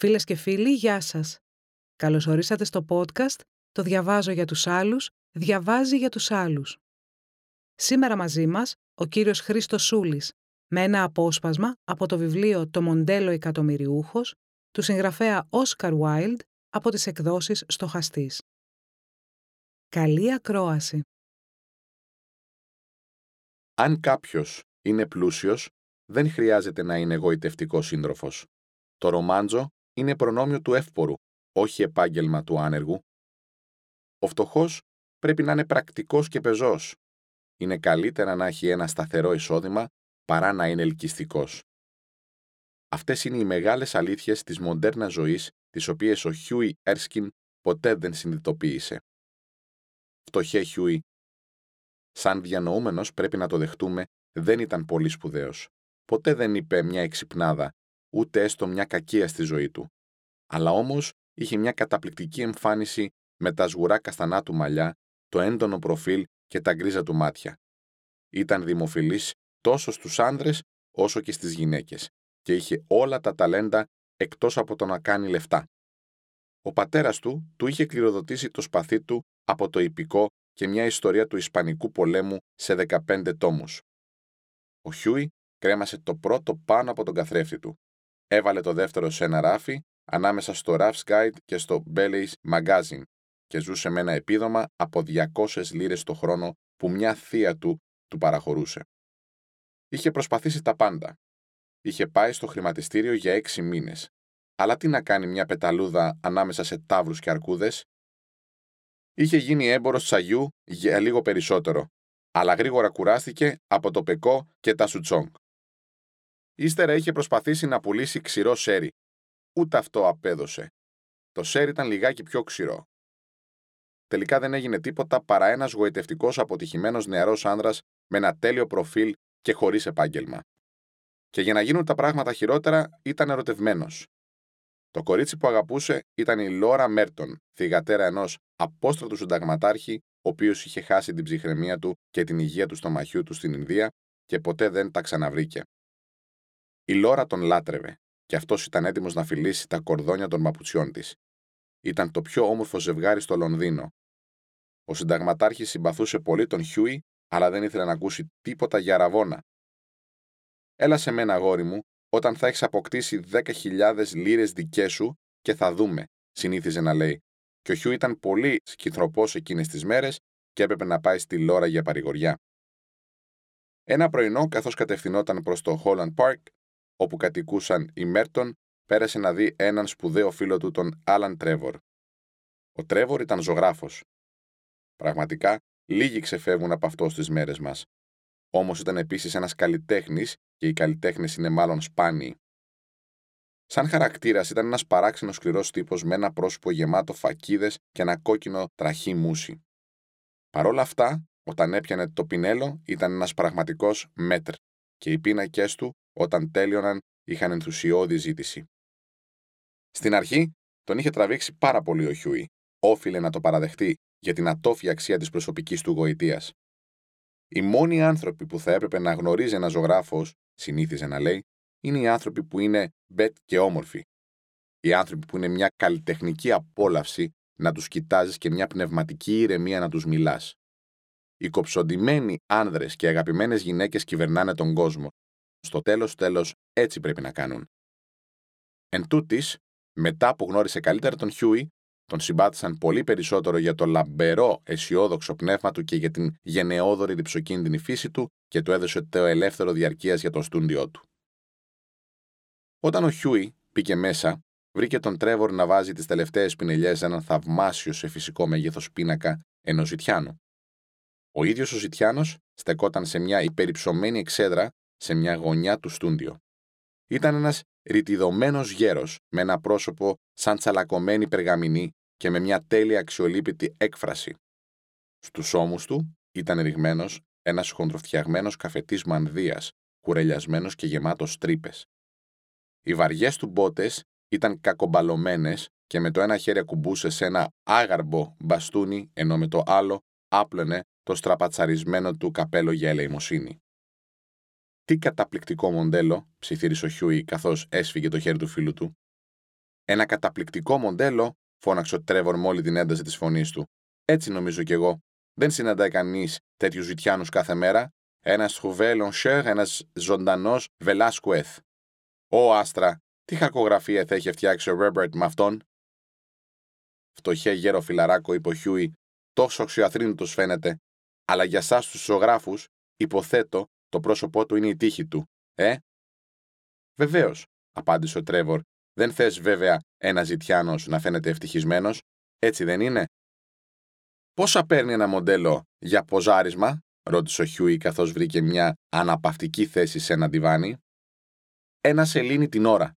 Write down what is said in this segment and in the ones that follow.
Φίλες και φίλοι, γεια σας. Καλώς ορίσατε στο podcast «Το διαβάζω για τους άλλους, διαβάζει για τους άλλους». Σήμερα μαζί μας ο κύριος Χρήστος Σούλης με ένα απόσπασμα από το βιβλίο «Το μοντέλο εκατομμυριούχος» του συγγραφέα Όσκαρ Wilde από τις εκδόσεις Στοχαστής. Καλή ακρόαση. Αν κάποιος είναι πλούσιος, δεν χρειάζεται να είναι γοητευτικός σύντροφος. Το ρομάντζο είναι προνόμιο του εύπορου, όχι επάγγελμα του άνεργου. Ο φτωχός πρέπει να είναι πρακτικός και πεζός. Είναι καλύτερα να έχει ένα σταθερό εισόδημα παρά να είναι ελκυστικός. Αυτές είναι οι μεγάλες αλήθειες της μοντέρνας ζωής, τις οποίες ο Χιούι Έρσκιν ποτέ δεν συνειδητοποίησε. Φτωχέ Χιούι. Σαν διανοούμενος πρέπει να το δεχτούμε, δεν ήταν πολύ σπουδαίος. Ποτέ δεν είπε μια εξυπνάδα ούτε έστω μια κακία στη ζωή του. Αλλά όμως είχε μια καταπληκτική εμφάνιση με τα σγουρά καστανά του μαλλιά, το έντονο προφίλ και τα γκρίζα του μάτια. Ήταν δημοφιλής τόσο στους άνδρες όσο και στις γυναίκες και είχε όλα τα ταλέντα εκτός από το να κάνει λεφτά. Ο πατέρας του του είχε κληροδοτήσει το σπαθί του από το υπηκό και μια ιστορία του Ισπανικού πολέμου σε 15 τόμους. Ο Χιούι κρέμασε το πρώτο πάνω από τον καθρέφτη του Έβαλε το δεύτερο σε ένα ράφι ανάμεσα στο Raff's Guide και στο Belly's Magazine και ζούσε με ένα επίδομα από 200 λίρες το χρόνο που μια θεία του του παραχωρούσε. Είχε προσπαθήσει τα πάντα. Είχε πάει στο χρηματιστήριο για έξι μήνες. Αλλά τι να κάνει μια πεταλούδα ανάμεσα σε τάβρους και αρκούδες; Είχε γίνει έμπορος τσαγιού για λίγο περισσότερο, αλλά γρήγορα κουράστηκε από το πεκό και τα σουτσόγκ. Ύστερα είχε προσπαθήσει να πουλήσει ξηρό σέρι. Ούτε αυτό απέδωσε. Το σέρι ήταν λιγάκι πιο ξηρό. Τελικά δεν έγινε τίποτα παρά ένας γοητευτικός αποτυχημένος νεαρός άνδρας με ένα τέλειο προφίλ και χωρίς επάγγελμα. Και για να γίνουν τα πράγματα χειρότερα, ήταν ερωτευμένος. Το κορίτσι που αγαπούσε ήταν η Λόρα Μέρτον, θηγατέρα ενός απόστρατου συνταγματάρχη, ο οποίος είχε χάσει την ψυχραιμία του και την υγεία του στομαχιού του στην Ινδία και ποτέ δεν τα ξαναβρήκε. Η Λόρα τον λάτρευε, και αυτός ήταν έτοιμος να φιλήσει τα κορδόνια των παπουτσιών της. Ήταν το πιο όμορφο ζευγάρι στο Λονδίνο. Ο συνταγματάρχης συμπαθούσε πολύ τον Χιούι, αλλά δεν ήθελε να ακούσει τίποτα για αρραβώνα. Έλα σε μένα, αγόρι μου, όταν θα έχεις αποκτήσει 10.000 λίρες δικές σου και θα δούμε, συνήθιζε να λέει. Και ο Χιούι ήταν πολύ σκυθρωπός εκείνες τις μέρες και έπρεπε να πάει στη Λόρα για παρηγοριά. Ένα πρωινό, καθώς κατευθυνόταν προς το Holland Park, όπου κατοικούσαν οι Μέρτον, πέρασε να δει έναν σπουδαίο φίλο του, τον Άλαν Τρέβορ. Ο Τρέβορ ήταν ζωγράφος. Πραγματικά, λίγοι ξεφεύγουν από αυτό στις μέρες μας. Όμως ήταν επίσης ένας καλλιτέχνης και οι καλλιτέχνες είναι μάλλον σπάνιοι. Σαν χαρακτήρας ήταν ένας παράξενος σκληρός τύπος με ένα πρόσωπο γεμάτο φακίδες και ένα κόκκινο τραχύ μούσι. Παρ' όλα αυτά, όταν έπιανε το πινέλο, ήταν ένας πραγματικός μετρ και οι πίνακές του όταν τέλειωναν, είχαν ενθουσιώδη ζήτηση. Στην αρχή, τον είχε τραβήξει πάρα πολύ ο Χιούι. Όφιλε να το παραδεχτεί για την ατόφια αξία της προσωπικής του γοητείας. Οι μόνοι άνθρωποι που θα έπρεπε να γνωρίζει ένα ζωγράφος, συνήθιζε να λέει, είναι οι άνθρωποι που είναι μπετ και όμορφοι. Οι άνθρωποι που είναι μια καλλιτεχνική απόλαυση να τους κοιτάζεις και μια πνευματική ηρεμία να τους μιλάς. Οι κοψοντημένοι άνδρες και αγαπημένες γυναίκες κυβερνάνε τον κόσμο στο τέλος τέλος έτσι πρέπει να κάνουν. Εν τούτοις, μετά που γνώρισε καλύτερα τον Χιούι, τον συμπάθησε πολύ περισσότερο για το λαμπερό αισιόδοξο πνεύμα του και για την γενναιόδωρη ριψοκίνδυνη φύση του και του έδωσε το ελεύθερο διαρκείας για το στούντιό του. Όταν ο Χιούι μπήκε μέσα, βρήκε τον Τρέβορ να βάζει τις τελευταίες πινελιές σε έναν θαυμάσιο σε φυσικό μέγεθος πίνακα ενός ζητιάνου. Ο ίδιος ο ζητιάνος στεκόταν σε μια υπερυψωμένη εξέδρα σε μια γωνιά του στούντιο. Ήταν ένας ρητιδωμένος γέρος με ένα πρόσωπο σαν τσαλακωμένη περγαμηνή και με μια τέλεια αξιολύπητη έκφραση. Στους ώμους του ήταν ρηγμένος ένας χοντροφτιαγμένος καφετής μανδύας, κουρελιασμένος και γεμάτος τρύπες. Οι βαριές του μπότες ήταν κακομπαλωμένες και με το ένα χέρι ακουμπούσε σε ένα άγαρμπο μπαστούνι, ενώ με το άλλο άπλωνε το στραπατσαρισμένο του καπέλο για ελεημοσύνη. Τι καταπληκτικό μοντέλο, ψιθύρισε ο Χιούι καθώς έσφιγγε το χέρι του φίλου του. Ένα καταπληκτικό μοντέλο, φώναξε ο Τρέβορ με όλη την ένταση της φωνής του. Έτσι νομίζω κι εγώ. Δεν συναντάει κανείς τέτοιους ζητιάνους κάθε μέρα. Une trouvaille, mon cher, ένας ζωντανός Βελάσκουεθ. Ω άστρα, τι χαλκογραφία θα έχει φτιάξει ο Ρέμπραντ με αυτόν; Φτωχέ γέρο φιλαράκο, είπε ο Χιούι, τόσο αξιοθρήνητος φαίνεται, αλλά για εσάς τους ζωγράφους, υποθέτω, το πρόσωπό του είναι η τύχη του, ε; Βεβαίως, απάντησε ο Τρέβορ. Δεν θες βέβαια ένας ζητιάνος να φαίνεται ευτυχισμένος, έτσι δεν είναι; Πόσα παίρνει ένα μοντέλο για ποζάρισμα, ρώτησε ο Χιούι καθώς βρήκε μια αναπαυτική θέση σε ένα διβάνι. Ένα σελίνι την ώρα.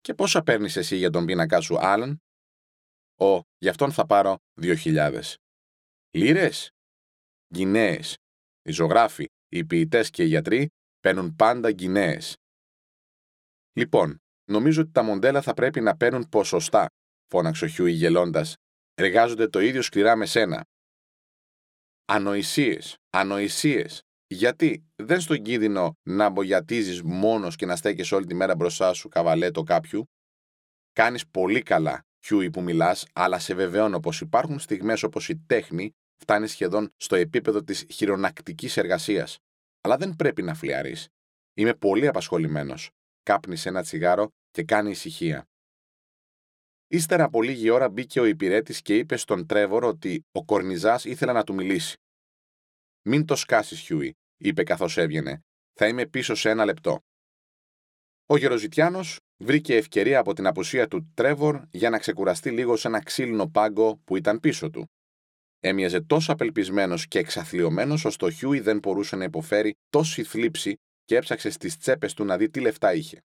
Και πόσα παίρνεις εσύ για τον πίνακά σου, Άλαν; Ω, γι' αυτόν θα πάρω δύο χιλιάδες. Λίρες. Γκινέες. Οι ζωγράφοι, οι ποιητές και οι γιατροί παίρνουν πάντα γκινέες. Λοιπόν, νομίζω ότι τα μοντέλα θα πρέπει να παίρνουν ποσοστά, φώναξε ο Χιούι γελώντας. Εργάζονται το ίδιο σκληρά με σένα. Ανοησίες, ανοησίες. Για δες τον κίνδυνο να μπογιατίζεις μόνος και να στέκεις όλη τη μέρα μπροστά στο καβαλέτο κάποιου; Κάνεις πολύ καλά, Χιούι που μιλάς, αλλά σε βεβαιώνω πως υπάρχουν στιγμές όπου η τέχνη φτάνει σχεδόν στο επίπεδο της χειρονακτικής εργασίας. Αλλά δεν πρέπει να φλυαρείς. Είμαι πολύ απασχολημένος. Κάπνισε ένα τσιγάρο και κάνε ησυχία. Ύστερα από λίγη ώρα μπήκε ο υπηρέτης και είπε στον Τρέβορ ότι ο Κορνιζάς ήθελε να του μιλήσει. Μην το σκάσεις, Χιούι, είπε καθώς έβγαινε. Θα είμαι πίσω σε ένα λεπτό. Ο Γεροζητιάνος βρήκε ευκαιρία από την απουσία του Τρέβορ για να ξεκουραστεί λίγο σε ένα ξύλινο πάγκο που ήταν πίσω του. Έμοιαζε τόσο απελπισμένος και εξαθλειωμένος, ώστε ο Χιούι δεν μπορούσε να υποφέρει τόση θλίψη και έψαξε στις τσέπες του να δει τι λεφτά είχε.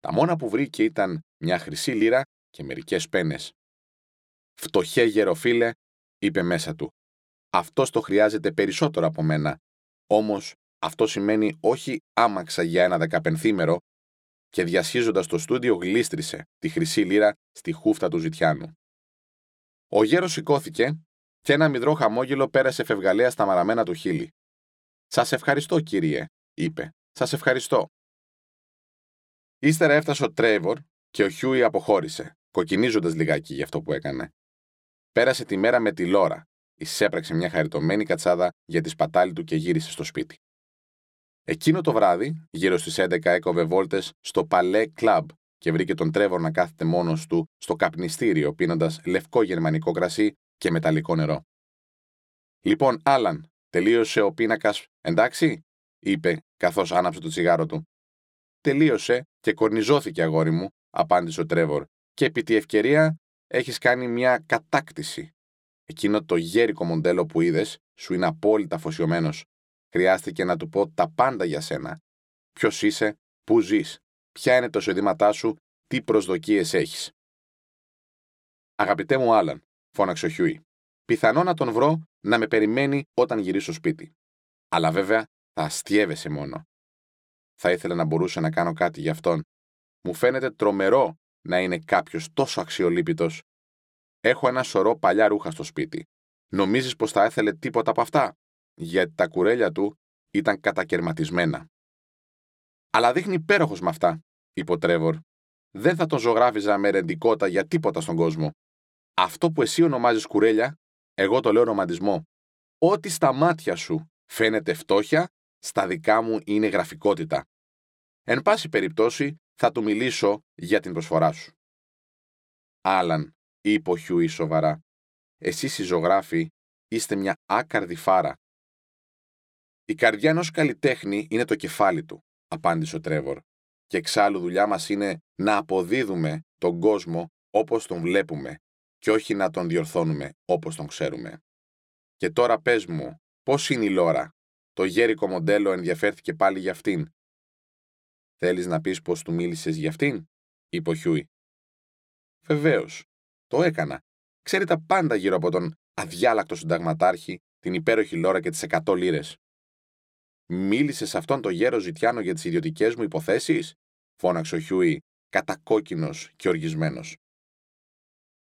Τα μόνα που βρήκε ήταν μια χρυσή λίρα και μερικές πένες. Φτωχέ γεροφίλε, είπε μέσα του. Αυτό το χρειάζεται περισσότερο από μένα. Όμως αυτό σημαίνει όχι άμαξα για ένα δεκαπενθήμερο, και διασχίζοντας το στούντιο γλίστρησε τη χρυσή λίρα στη χούφτα του ζητιάνου. Ο γέρος σηκώθηκε και ένα αμυδρό χαμόγελο πέρασε φευγαλέα στα μαραμένα του χείλη. Σας ευχαριστώ, κύριε, είπε. Σας ευχαριστώ. Ύστερα έφτασε ο Τρέβορ και ο Χιούι αποχώρησε, κοκκινίζοντας λιγάκι για αυτό που έκανε. Πέρασε τη μέρα με τη Λόρα, εισέπραξε μια χαριτωμένη κατσάδα για τη σπατάλη του και γύρισε στο σπίτι. Εκείνο το βράδυ, γύρω στις 11, έκοβε βόλτες στο Παλέ Κλαμπ και βρήκε τον Τρέβορ να κάθεται μόνος του στο καπνιστήριο πίνοντας λευκό γερμανικό κρασί και μεταλλικό νερό. Λοιπόν, Άλαν, τελείωσε ο πίνακας, εντάξει, είπε καθώς άναψε το τσιγάρο του. Τελείωσε και κορνιζώθηκε, αγόρι μου, απάντησε ο Τρέβορ, και επί τη ευκαιρία έχεις κάνει μια κατάκτηση. Εκείνο το γέρικο μοντέλο που είδες σου είναι απόλυτα αφοσιωμένος. Χρειάστηκε να του πω τα πάντα για σένα. Ποιος είσαι, πού ζεις, ποια είναι τα εισοδήματά σου, τι προσδοκίες έχεις. Αγαπητέ μου Άλαν, φώναξε ο Χιούι. Πιθανό να τον βρω να με περιμένει όταν γυρίσω σπίτι. Αλλά βέβαια θα αστειεύεσαι μόνο. Θα ήθελα να μπορούσα να κάνω κάτι για αυτόν. Μου φαίνεται τρομερό να είναι κάποιος τόσο αξιολύπητος. Έχω ένα σωρό παλιά ρούχα στο σπίτι. Νομίζεις πως θα έθελε τίποτα από αυτά, γιατί τα κουρέλια του ήταν κατακαιρματισμένα. Αλλά δείχνει υπέροχος με αυτά, είπε ο Τρέβορ. Δεν θα τον ζωγράφιζα με ρεντικότα για τίποτα στον κόσμο. Αυτό που εσύ ονομάζεις κουρέλια, εγώ το λέω ρομαντισμό. Ό,τι στα μάτια σου φαίνεται φτώχεια, στα δικά μου είναι γραφικότητα. Εν πάση περιπτώσει, θα του μιλήσω για την προσφορά σου. Άλαν, είπε ο Χιούι σοβαρά, εσείς οι ζωγράφοι είστε μια άκαρδη φάρα. Η καρδιά ενός καλλιτέχνη είναι το κεφάλι του, απάντησε ο Τρέβορ. Και εξάλλου δουλειά μας είναι να αποδίδουμε τον κόσμο όπως τον βλέπουμε και όχι να τον διορθώνουμε όπως τον ξέρουμε. Και τώρα πες μου, πώς είναι η Λόρα; Το γέρικο μοντέλο ενδιαφέρθηκε πάλι για αυτήν. Θέλεις να πεις πως του μίλησες για αυτήν, είπε ο Χιούι. Βεβαίως. Το έκανα. Ξέρει τα πάντα γύρω από τον αδιάλακτο συνταγματάρχη, την υπέροχη Λόρα και τις εκατό λίρες. Μίλησες σε αυτόν τον γέρο ζητιάνο για τις ιδιωτικές μου υποθέσεις, φώναξε ο Χιούι, κατακόκκινος και οργισμένος.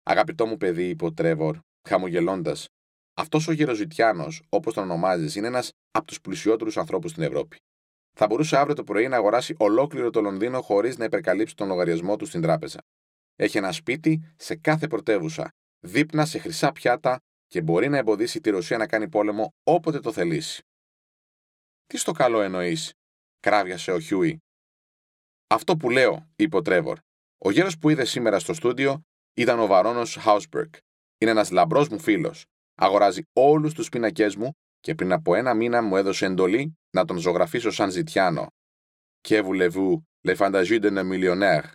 Αγαπητό μου παιδί, είπε ο Τρέβορ, χαμογελώντας, αυτός ο γεροζητιάνος, όπως τον ονομάζεις, είναι ένας από τους πλουσιότερους ανθρώπους στην Ευρώπη. Θα μπορούσε αύριο το πρωί να αγοράσει ολόκληρο το Λονδίνο χωρίς να υπερκαλύψει τον λογαριασμό του στην τράπεζα. έχει ένα σπίτι σε κάθε πρωτεύουσα, δείπνα σε χρυσά πιάτα και μπορεί να εμποδίσει τη Ρωσία να κάνει πόλεμο όποτε το θελήσει. Τι στο καλό εννοείς, κράβιασε ο Χιούι. Αυτό που λέω, είπε ο Τρέβορ. Ο γέρος που είδες σήμερα στο στούντιο ήταν ο Βαρόνος Χάουσμπεργκ. Είναι ένας λαμπρός μου φίλος. Αγοράζει όλους τους πίνακές μου και πριν από ένα μήνα μου έδωσε εντολή να τον ζωγραφίσω σαν ζητιάνο. Que voulez-vous, la fantaisie d'un millionnaire.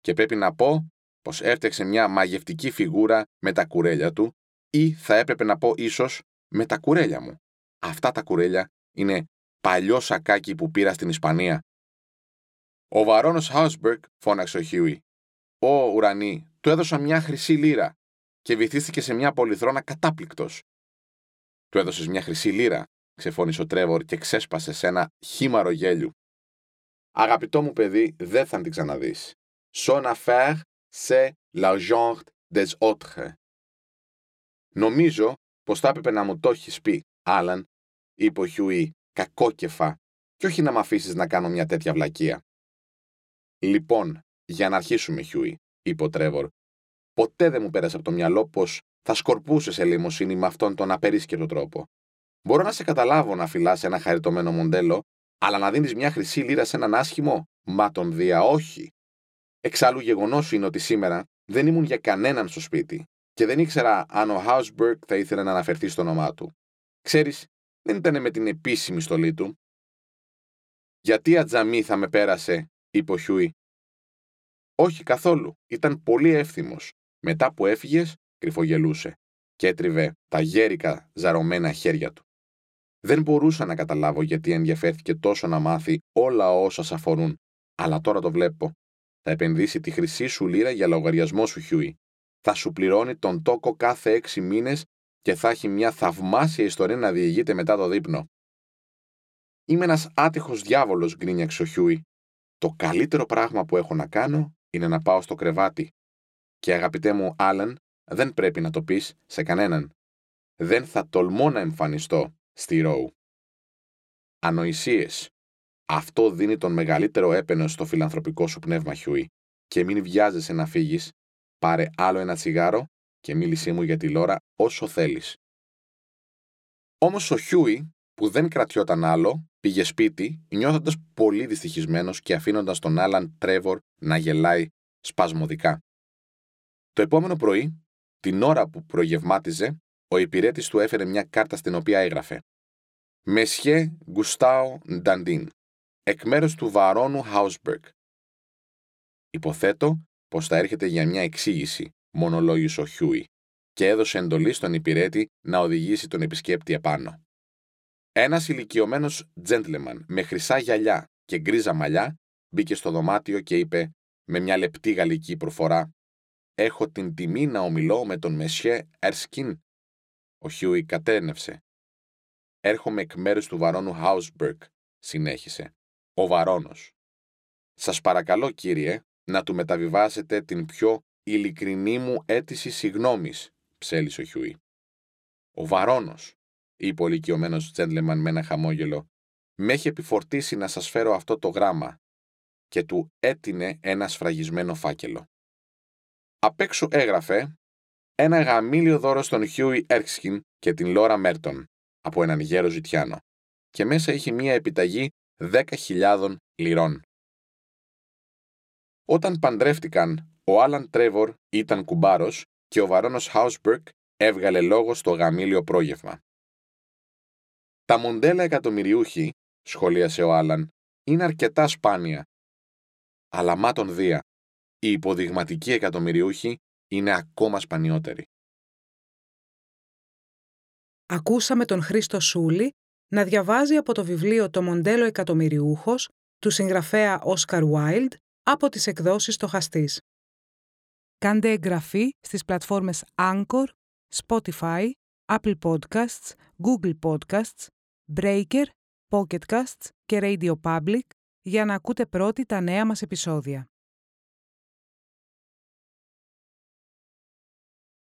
Και πρέπει να πω πως έφτιαξε μια μαγευτική φιγούρα με τα κουρέλια του ή θα έπρεπε να πω ίσως με τα κουρέλια μου. Αυτά τα κουρέλια είναι παλιό σακάκι που πήρα στην Ισπανία. Ο βαρόνος Χάουσμπεργκ, φώναξε ο Χιούι. Ω ουρανή, του έδωσα μια χρυσή λίρα και βυθίστηκε σε μια πολυθρόνα κατάπληκτος. Του έδωσες μια χρυσή λίρα, ξεφώνησε ο Τρέβορ και ξέσπασε σε ένα χείμαρρο γέλιου. Αγαπητό μου παιδί, δεν θα την ξαναδείς. Son affaire, c'est l'argent des autres. Νομίζω πως θα έπρεπε να μου το έχεις πει, Άλαν, είπε ο Χιούι, κακόκεφα, και όχι να μ' αφήσεις να κάνω μια τέτοια βλακεία. Λοιπόν, για να αρχίσουμε, Χιούι, είπε ο Τρέβορ, ποτέ δεν μου πέρασε από το μυαλό πως θα σκορπούσες ελεημοσύνη με αυτόν τον απερίσκετο τρόπο. Μπορώ να σε καταλάβω να φυλάς ένα χαριτωμένο μοντέλο, αλλά να δίνεις μια χρυσή λίρα σε έναν άσχημο, μα τον Δία όχι. Εξάλλου, γεγονός είναι ότι σήμερα δεν ήμουν για κανέναν στο σπίτι και δεν ήξερα αν ο Χάουσμπεργκ θα ήθελε να αναφερθεί στο όνομά του. Ξέρεις, δεν ήταν με την επίσημη στολή του. Γιατί ατζαμί θα με πέρασε, είπε ο Χιούι. Όχι καθόλου. Ήταν πολύ εύθυμος. Μετά που έφυγες, κρυφογελούσε και έτριβε τα γέρικα ζαρωμένα χέρια του. Δεν μπορούσα να καταλάβω γιατί ενδιαφέρθηκε τόσο να μάθει όλα όσα σ' αφορούν, αλλά τώρα το βλέπω. Θα επενδύσει τη χρυσή σου λίρα για λογαριασμό σου, Χιούι. Θα σου πληρώνει τον τόκο κάθε έξι μήνες και θα έχει μια θαυμάσια ιστορία να διηγείται μετά το δείπνο. Είμαι ένας άτυχος διάβολος, γκρίνιαξε ο Χιούι. Το καλύτερο πράγμα που έχω να κάνω είναι να πάω στο κρεβάτι. Και αγαπητέ μου, Άλεν, δεν πρέπει να το πεις σε κανέναν. Δεν θα τολμώ να εμφανιστώ στη Ροου. Ανοησίες. Αυτό δίνει τον μεγαλύτερο έπαινο στο φιλανθρωπικό σου πνεύμα, Χιούι. Και μην βιάζεσαι να φύγεις. Πάρε άλλο ένα τσιγάρο και μίλησέ μου για τη Λόρα όσο θέλεις. Όμως ο Χιούι, που δεν κρατιόταν άλλο, πήγε σπίτι, νιώθοντας πολύ δυστυχισμένος και αφήνοντας τον Άλαν Τρέβορ να γελάει σπασμωδικά. Το επόμενο πρωί, την ώρα που προγευμάτιζε, ο υπηρέτης του έφερε μια κάρτα στην οποία έγραφε Monsieur Gustave Naudin, εκ μέρους του βαρόνου Χάουσμπεργκ. Υποθέτω πως θα έρχεται για μια εξήγηση, μονολόγησε ο Χιούι, και έδωσε εντολή στον υπηρέτη να οδηγήσει τον επισκέπτη επάνω. Ένας ηλικιωμένος τζέντλεμαν με χρυσά γυαλιά και γκρίζα μαλλιά μπήκε στο δωμάτιο και είπε με μια λεπτή γαλλική προφορά «Έχω την τιμή να ομιλώ με τον Monsieur Ερσκίν». Ο Χιούι κατένευσε. «Έρχομαι εκ μέρους του βαρόνου Χάουσμπερκ», συνέχισε. «Ο βαρόνος». «Σας παρακαλώ, κύριε, να του μεταβιβάσετε την πιο ειλικρινή μου αίτηση συγγνώμη, ψέλλισε ο Χιούι. Ο βαρόνος, είπε ο ηλικιωμένος τζέντλεμαν με ένα χαμόγελο, με έχει επιφορτήσει να σας φέρω αυτό το γράμμα και του έτεινε ένα σφραγισμένο φάκελο. Απ' έξω έγραφε ένα γαμήλιο δώρο στον Χιούι Έρσκιν και την Λόρα Μέρτον από έναν γέρο ζητιάνο και μέσα είχε μία επιταγή 10.000 λιρών. Όταν παντρεύτηκαν, ο Άλαν Τρέβορ ήταν κουμπάρος και ο βαρόνος Χάουσμπερκ έβγαλε λόγο στο γαμήλιο πρόγευμα. Τα μοντέλα εκατομμυριούχοι, σχολίασε ο Άλαν, είναι αρκετά σπάνια. Αλλά μάτων δία, οι υποδειγματικοί εκατομμυριούχοι είναι ακόμα σπανιότεροι. Ακούσαμε τον Χρήστο Σούλη να διαβάζει από το βιβλίο «Το μοντέλο εκατομμυριούχος» του συγγραφέα Όσκαρ Βάιλντ από τις εκδόσεις «Στοχαστής». Κάντε εγγραφή στις πλατφόρμες Anchor, Spotify, Apple Podcasts, Google Podcasts, Breaker, Pocket Casts και Radio Public για να ακούτε πρώτοι τα νέα μας επεισόδια.